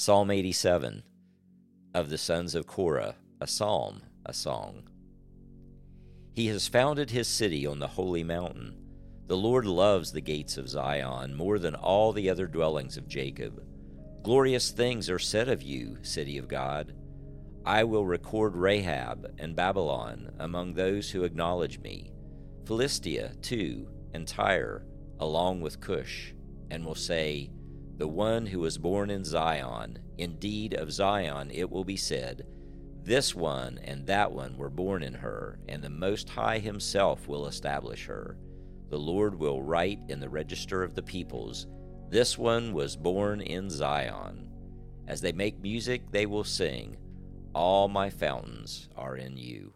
Psalm 87 of the sons of Korah, a psalm, a song. He has founded his city on the holy mountain. The Lord loves the gates of Zion more than all the other dwellings of Jacob. Glorious things are said of you, city of God. I will record Rahab and Babylon among those who acknowledge me, Philistia too, and Tyre, along with Cush, and will say, the one who was born in Zion. Indeed, of Zion it will be said, This one and that one were born in her, and the Most High Himself will establish her. The Lord will write in the register of the peoples, This one was born in Zion. As they make music, they will sing, All my fountains are in you.